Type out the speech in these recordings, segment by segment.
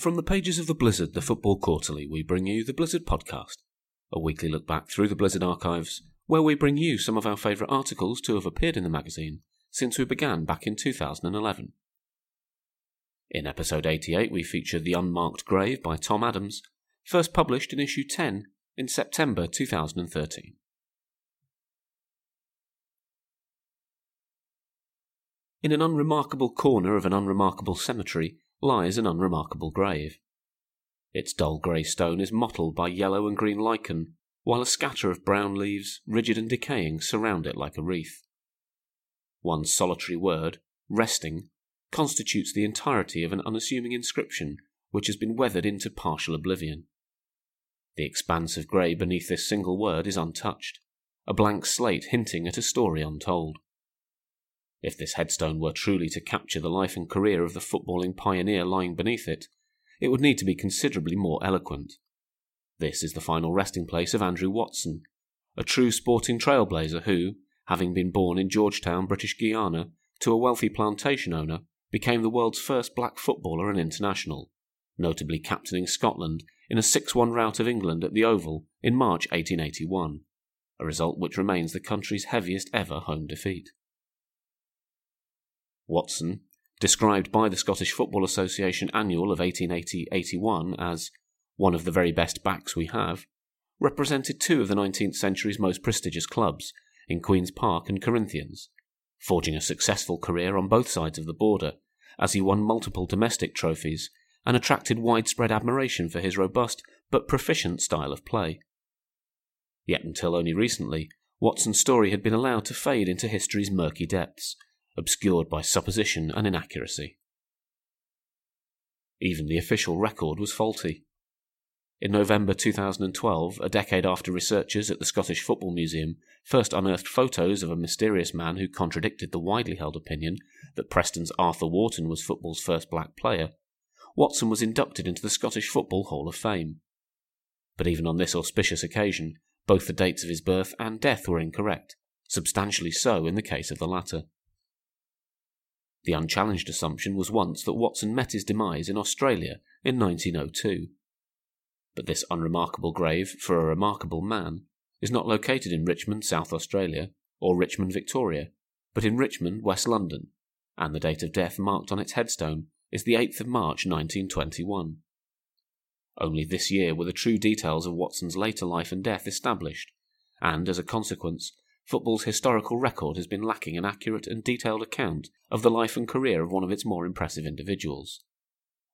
From the pages of the Blizzard, the Football Quarterly, we bring you the Blizzard Podcast, a weekly look back through the Blizzard archives, where we bring you some of our favourite articles to have appeared in the magazine since we began back in 2011. In episode 88, we feature The Unmarked Grave by Tom Adams, first published in issue 10 in September 2013. In an unremarkable corner of an unremarkable cemetery lies an unremarkable grave. Its dull grey stone is mottled by yellow and green lichen, while a scatter of brown leaves, rigid and decaying, surround it like a wreath. One solitary word, resting, constitutes the entirety of an unassuming inscription which has been weathered into partial oblivion. The expanse of grey beneath this single word is untouched, a blank slate hinting at a story untold. If this headstone were truly to capture the life and career of the footballing pioneer lying beneath it, it would need to be considerably more eloquent. This is the final resting place of Andrew Watson, a true sporting trailblazer who, having been born in Georgetown, British Guiana, to a wealthy plantation owner, became the world's first black footballer and international, notably captaining Scotland in a 6 1 rout of England at the Oval in March 1881, a result which remains the country's heaviest ever home defeat. Watson, described by the Scottish Football Association Annual of 1880 81 as one of the very best backs we have, represented two of the 19th century's most prestigious clubs in Queen's Park and Corinthians, forging a successful career on both sides of the border as he won multiple domestic trophies and attracted widespread admiration for his robust but proficient style of play. Yet until only recently, Watson's story had been allowed to fade into history's murky depths, obscured by supposition and inaccuracy. Even the official record was faulty. In November 2012, a decade after researchers at the Scottish Football Museum first unearthed photos of a mysterious man who contradicted the widely held opinion that Preston's Arthur Wharton was football's first black player, Watson was inducted into the Scottish Football Hall of Fame. But even on this auspicious occasion, both the dates of his birth and death were incorrect, substantially so in the case of the latter. The unchallenged assumption was once that Watson met his demise in Australia in 1902. But this unremarkable grave for a remarkable man is not located in Richmond, South Australia, or Richmond, Victoria, but in Richmond, West London, and the date of death marked on its headstone is the 8th of March 1921. Only this year were the true details of Watson's later life and death established, and as a consequence, football's historical record has been lacking an accurate and detailed account of the life and career of one of its more impressive individuals.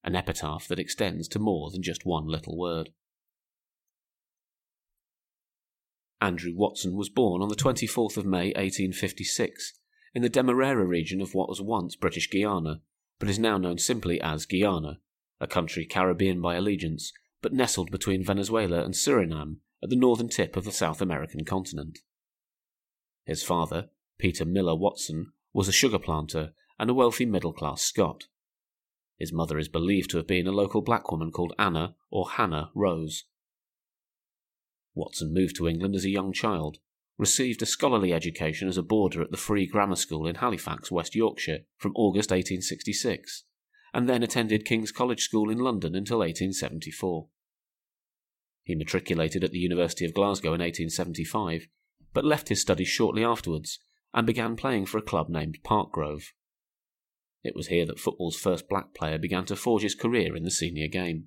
An epitaph that extends to more than just one little word. Andrew Watson was born on the 24th of May 1856 in the Demerara region of what was once British Guiana, but is now known simply as Guyana, a country Caribbean by allegiance, but nestled between Venezuela and Suriname at the northern tip of the South American continent. His father, Peter Miller Watson, was a sugar planter and a wealthy middle class Scot. His mother is believed to have been a local black woman called Anna or Hannah Rose. Watson moved to England as a young child, received a scholarly education as a boarder at the Free Grammar School in Halifax, West Yorkshire, from August 1866, and then attended King's College School in London until 1874. He matriculated at the University of Glasgow in 1875 but left his studies shortly afterwards and began playing for a club named Parkgrove. It was here that football's first black player began to forge his career in the senior game.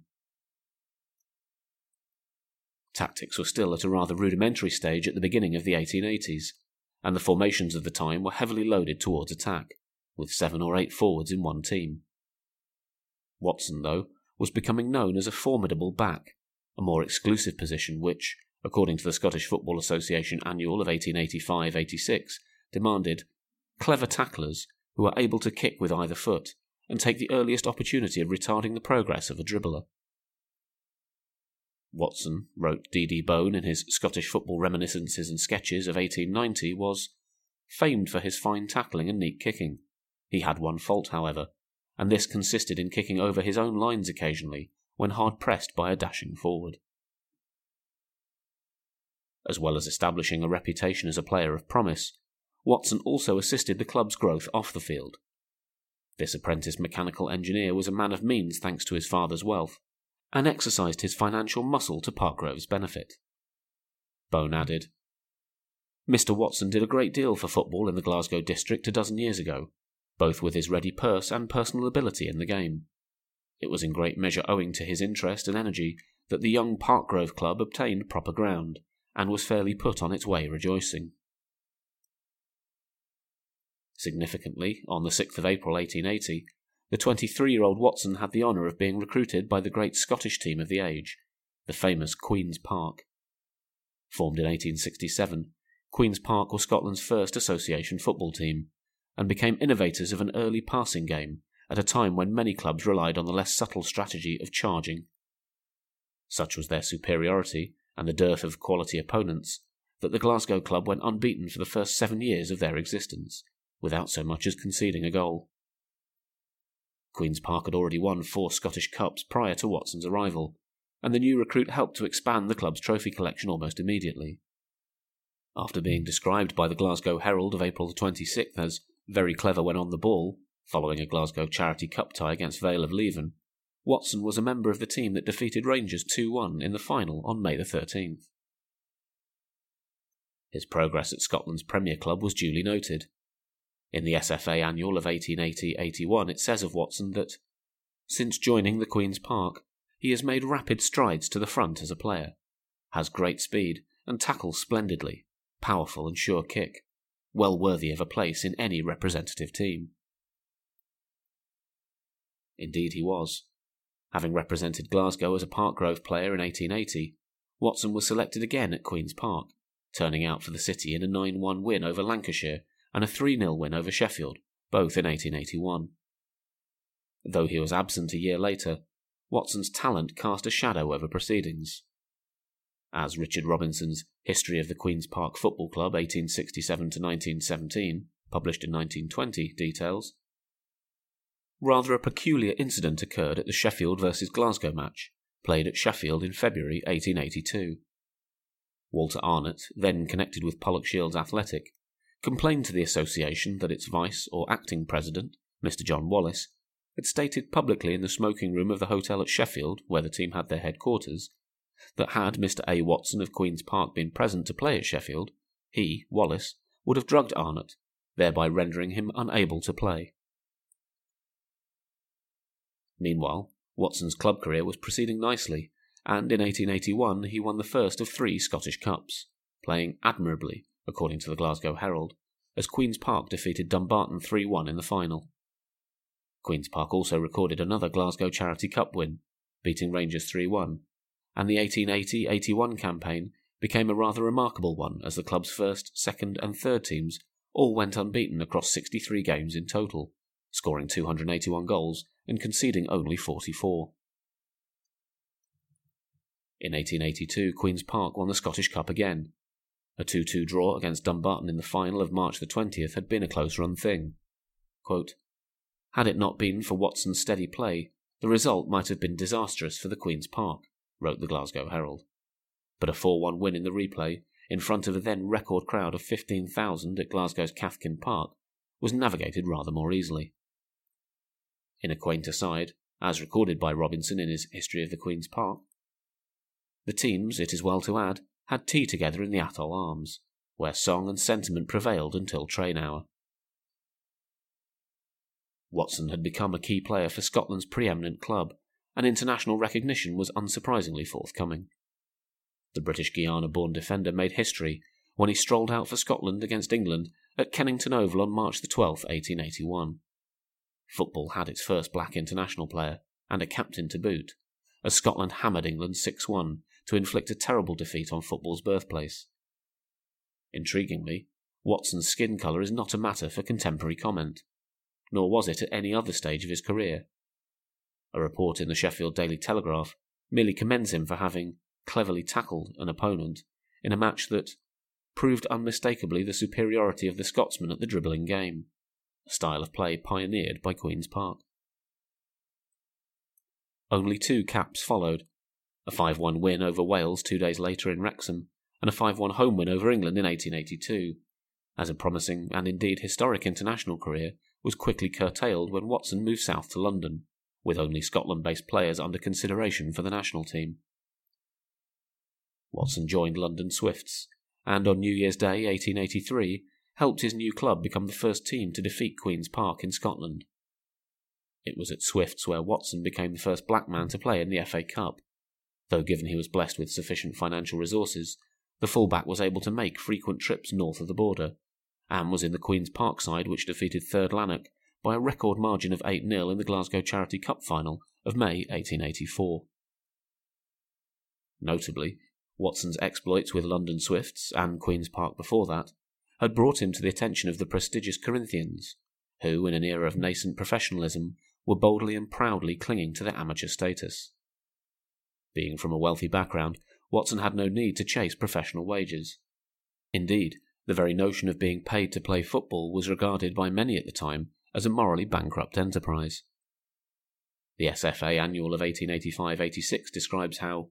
Tactics were still at a rather rudimentary stage at the beginning of the 1880s, and the formations of the time were heavily loaded towards attack, with seven or eight forwards in one team. Watson, though, was becoming known as a formidable back, a more exclusive position which, according to the Scottish Football Association Annual of 1885 86, demanded clever tacklers who are able to kick with either foot and take the earliest opportunity of retarding the progress of a dribbler. Watson, wrote D. D. Bone in his Scottish Football Reminiscences and Sketches of 1890, was famed for his fine tackling and neat kicking. He had one fault, however, and this consisted in kicking over his own lines occasionally when hard pressed by a dashing forward as well as establishing a reputation as a player of promise, Watson also assisted the club's growth off the field. This apprentice mechanical engineer was a man of means thanks to his father's wealth, and exercised his financial muscle to Parkgrove's benefit. Bone added, Mr. Watson did a great deal for football in the Glasgow district a dozen years ago, both with his ready purse and personal ability in the game. It was in great measure owing to his interest and energy that the young Parkgrove Club obtained proper ground, and was fairly put on its way rejoicing. Significantly, on the 6th of April 1880, the 23 year old Watson had the honour of being recruited by the great Scottish team of the age, the famous Queen's Park. Formed in 1867, Queen's Park was Scotland's first association football team, and became innovators of an early passing game at a time when many clubs relied on the less subtle strategy of charging. Such was their superiority and the dearth of quality opponents that the Glasgow club went unbeaten for the first seven years of their existence, without so much as conceding a goal. Queen's Park had already won four Scottish Cups prior to Watson's arrival, and the new recruit helped to expand the club's trophy collection almost immediately. After being described by the Glasgow Herald of April 26th as very clever when on the ball, following a Glasgow Charity Cup tie against Vale of Leven, Watson was a member of the team that defeated Rangers 2 1 in the final on May the 13th. His progress at Scotland's Premier Club was duly noted, in the SFA Annual of 1880 81, it says of Watson that, since joining the Queen's Park, he has made rapid strides to the front as a player, has great speed, and tackles splendidly, powerful and sure kick, well worthy of a place in any representative team. Indeed, he was. Having represented Glasgow as a Parkgrove player in 1880, Watson was selected again at Queen's Park, turning out for the city in a 9 1 win over Lancashire and a 3 0 win over Sheffield, both in 1881. Though he was absent a year later, Watson's talent cast a shadow over proceedings. As Richard Robinson's History of the Queen's Park Football Club 1867 to 1917, published in 1920, details, rather a peculiar incident occurred at the Sheffield versus Glasgow match, played at Sheffield in February 1882. Walter Arnott, then connected with Pollokshields Athletic, complained to the association that its vice or acting president, Mr. John Wallace, had stated publicly in the smoking room of the hotel at Sheffield, where the team had their headquarters, that had Mr. A. Watson of Queen's Park been present to play at Sheffield, he, Wallace, would have drugged Arnott, thereby rendering him unable to play. Meanwhile, Watson's club career was proceeding nicely, and in 1881 he won the first of three Scottish Cups, playing admirably according to the Glasgow Herald, as Queen's Park defeated Dumbarton 3 1 in the final. Queen's Park also recorded another Glasgow Charity Cup win, beating Rangers 3 1, and the 1880 81 campaign became a rather remarkable one as the club's first, second, and third teams all went unbeaten across 63 games in total, scoring 281 goals and conceding only 44. In 1882, Queen's Park won the Scottish Cup again, a 2 2 draw against Dumbarton in the final of March the 20th had been a close run thing. Quote, had it not been for Watson's steady play, the result might have been disastrous for the Queen's Park, wrote the Glasgow Herald. But a 4 1 win in the replay, in front of a then record crowd of 15,000 at Glasgow's Cathkin Park, was navigated rather more easily. In a quaint aside, as recorded by Robinson in his History of the Queen's Park, the teams, it is well to add, had tea together in the Atholl Arms, where song and sentiment prevailed until train hour. Watson had become a key player for Scotland's preeminent club, and international recognition was unsurprisingly forthcoming. The British Guiana born defender made history when he strolled out for Scotland against England at Kennington Oval on March 12, 1881. Football had its first black international player, and a captain to boot, as Scotland hammered England 6 1 to inflict a terrible defeat on football's birthplace. Intriguingly, Watson's skin colour is not a matter for contemporary comment, nor was it at any other stage of his career. A report in the Sheffield Daily Telegraph merely commends him for having cleverly tackled an opponent in a match that proved unmistakably the superiority of the Scotsman at the dribbling game, a style of play pioneered by Queen's Park. Only two caps followed, a 5 1 win over Wales two days later in Wrexham, and a 5 1 home win over England in 1882. As a promising and indeed historic international career, was quickly curtailed when Watson moved south to London, with only Scotland based players under consideration for the national team. Watson joined London Swifts, and on New Year's Day 1883 helped his new club become the first team to defeat Queen's Park in Scotland. It was at Swifts where Watson became the first black man to play in the FA Cup, though given he was blessed with sufficient financial resources, the fullback was able to make frequent trips north of the border, and was in the Queen's Park side which defeated third Lanark by a record margin of 8 0 in the Glasgow Charity Cup final of May 1884. Notably, Watson's exploits with London Swifts, and Queen's Park before that, had brought him to the attention of the prestigious Corinthians, who, in an era of nascent professionalism, were boldly and proudly clinging to their amateur status. Being from a wealthy background, Watson had no need to chase professional wages. Indeed, the very notion of being paid to play football was regarded by many at the time as a morally bankrupt enterprise. The SFA Annual of 1885 86 describes how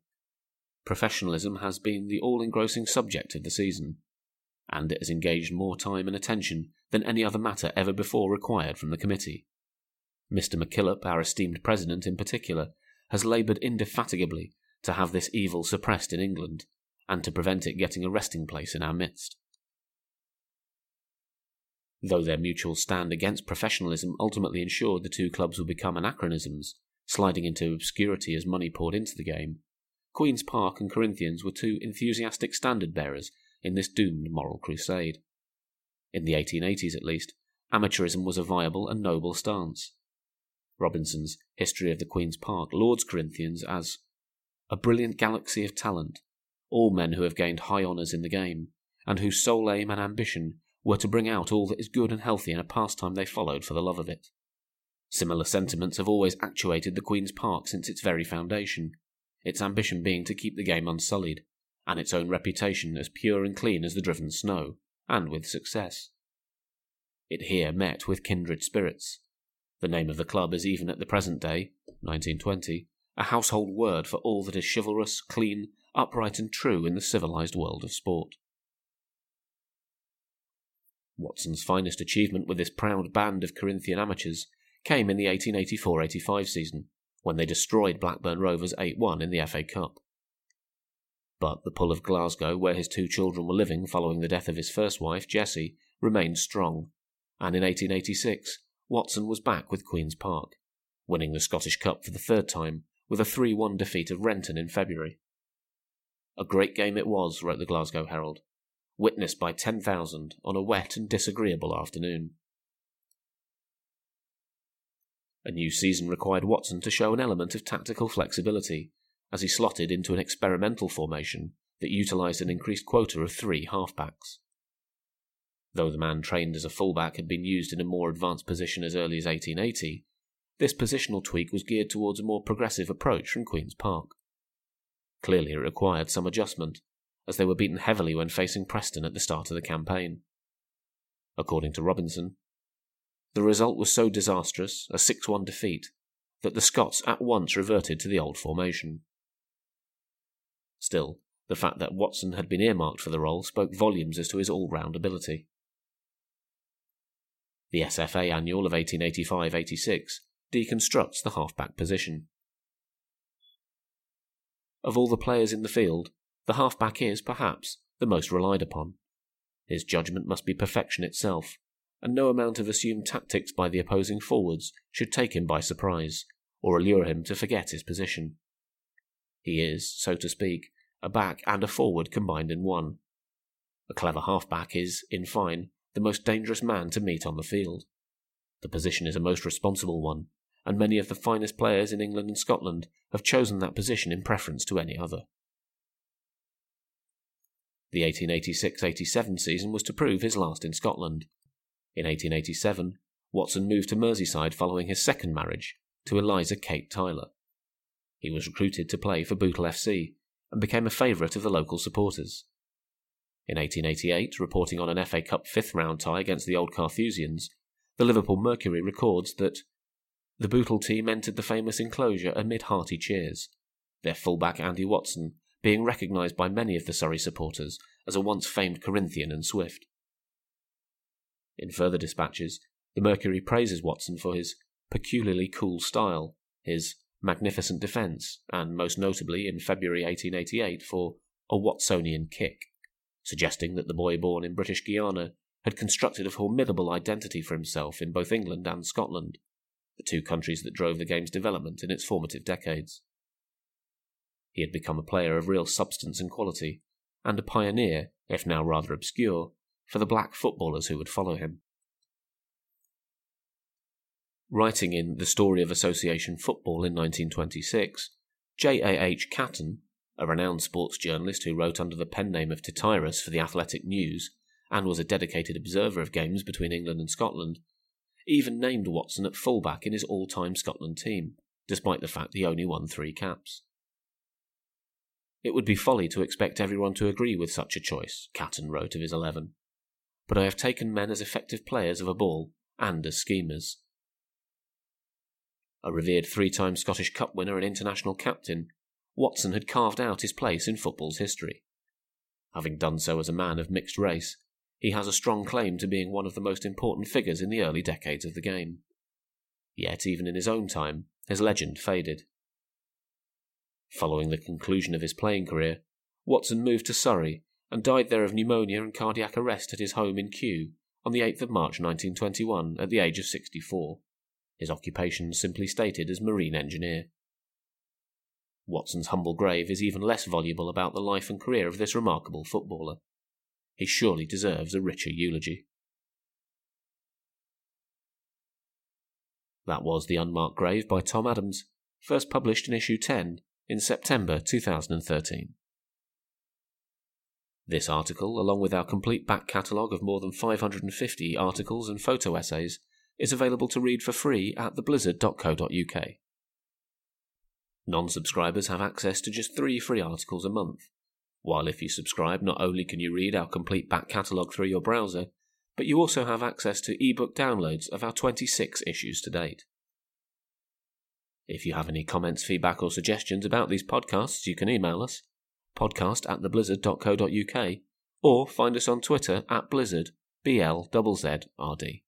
professionalism has been the all engrossing subject of the season, and it has engaged more time and attention than any other matter ever before required from the committee. Mr. MacKillop, our esteemed president in particular, has laboured indefatigably to have this evil suppressed in England, and to prevent it getting a resting place in our midst. Though their mutual stand against professionalism ultimately ensured the two clubs would become anachronisms, sliding into obscurity as money poured into the game, Queen's Park and Corinthians were two enthusiastic standard bearers in this doomed moral crusade. In the 1880s, at least, amateurism was a viable and noble stance. Robinson's History of the Queen's Park lauds Corinthians as a brilliant galaxy of talent, all men who have gained high honours in the game, and whose sole aim and ambition were to bring out all that is good and healthy in a pastime they followed for the love of it. Similar sentiments have always actuated the Queen's Park since its very foundation, its ambition being to keep the game unsullied, and its own reputation as pure and clean as the driven snow, and with success. It here met with kindred spirits. The name of the club is even at the present day, 1920, a household word for all that is chivalrous, clean, upright, and true in the civilized world of sport. Watson's finest achievement with this proud band of Corinthian amateurs came in the 1884 85 season, when they destroyed Blackburn Rovers 8 1 in the FA Cup. But the pull of Glasgow, where his two children were living following the death of his first wife, Jessie, remained strong, and in 1886 Watson was back with Queen's Park, winning the Scottish Cup for the third time with a 3 1 defeat of Renton in February. A great game it was, wrote the Glasgow Herald, witnessed by 10,000 on a wet and disagreeable afternoon. A new season required Watson to show an element of tactical flexibility as he slotted into an experimental formation that utilised an increased quota of three halfbacks. Though the man trained as a fullback had been used in a more advanced position as early as 1880, this positional tweak was geared towards a more progressive approach from Queen's Park. Clearly, it required some adjustment, as they were beaten heavily when facing Preston at the start of the campaign. According to Robinson, the result was so disastrous, a 6 1 defeat, that the Scots at once reverted to the old formation. Still, the fact that Watson had been earmarked for the role spoke volumes as to his all round ability. The SFA Annual of 1885 86 deconstructs the halfback position. Of all the players in the field, the halfback is, perhaps, the most relied upon. His judgment must be perfection itself, and no amount of assumed tactics by the opposing forwards should take him by surprise, or allure him to forget his position. He is, so to speak, a back and a forward combined in one. A clever halfback is, in fine, the most dangerous man to meet on the field. The position is a most responsible one, and many of the finest players in England and Scotland have chosen that position in preference to any other. The 1886 87 season was to prove his last in Scotland. In 1887, Watson moved to Merseyside following his second marriage to Eliza Kate Tyler. He was recruited to play for Bootle FC and became a favourite of the local supporters. In 1888, reporting on an FA Cup fifth round tie against the Old Carthusians, the Liverpool Mercury records that the Bootle team entered the famous enclosure amid hearty cheers, their fullback Andy Watson being recognised by many of the Surrey supporters as a once famed Corinthian and Swift. In further dispatches, The Mercury praises Watson for his peculiarly cool style, his magnificent defence, and most notably in February 1888 for a Watsonian kick, suggesting that the boy born in British Guiana had constructed a formidable identity for himself in both England and Scotland, the two countries that drove the game's development in its formative decades. He had become a player of real substance and quality, and a pioneer, if now rather obscure, for the black footballers who would follow him. Writing in The Story of Association Football in 1926, J. A. H. Catton, a renowned sports journalist who wrote under the pen name of Tityrus for the Athletic News and was a dedicated observer of games between England and Scotland, even named Watson at fullback in his all time Scotland team, despite the fact he only won three caps. It would be folly to expect everyone to agree with such a choice, Catton wrote of his eleven. But I have taken men as effective players of a ball and as schemers. A revered three time Scottish Cup winner and international captain, Watson had carved out his place in football's history. Having done so as a man of mixed race, he has a strong claim to being one of the most important figures in the early decades of the game. Yet, even in his own time, his legend faded. Following the conclusion of his playing career, Watson moved to Surrey and died there of pneumonia and cardiac arrest at his home in Kew on the 8th of March 1921 at the age of 64 his occupation simply stated as marine engineer. Watson's humble grave is even less voluble about the life and career of this remarkable footballer. He surely deserves a richer eulogy. That was The Unmarked Grave by Tom Adams, first published in issue 10 in September 2013. This article, along with our complete back catalogue of more than 550 articles and photo essays, is available to read for free at theblizzard.co.uk. Non subscribers have access to just three free articles a month, while if you subscribe, not only can you read our complete back catalogue through your browser, but you also have access to ebook downloads of our 26 issues to date. If you have any comments, feedback, or suggestions about these podcasts, you can email us podcast at theblizzard.co.uk or find us on Twitter at blizzard, B L Z Z R D.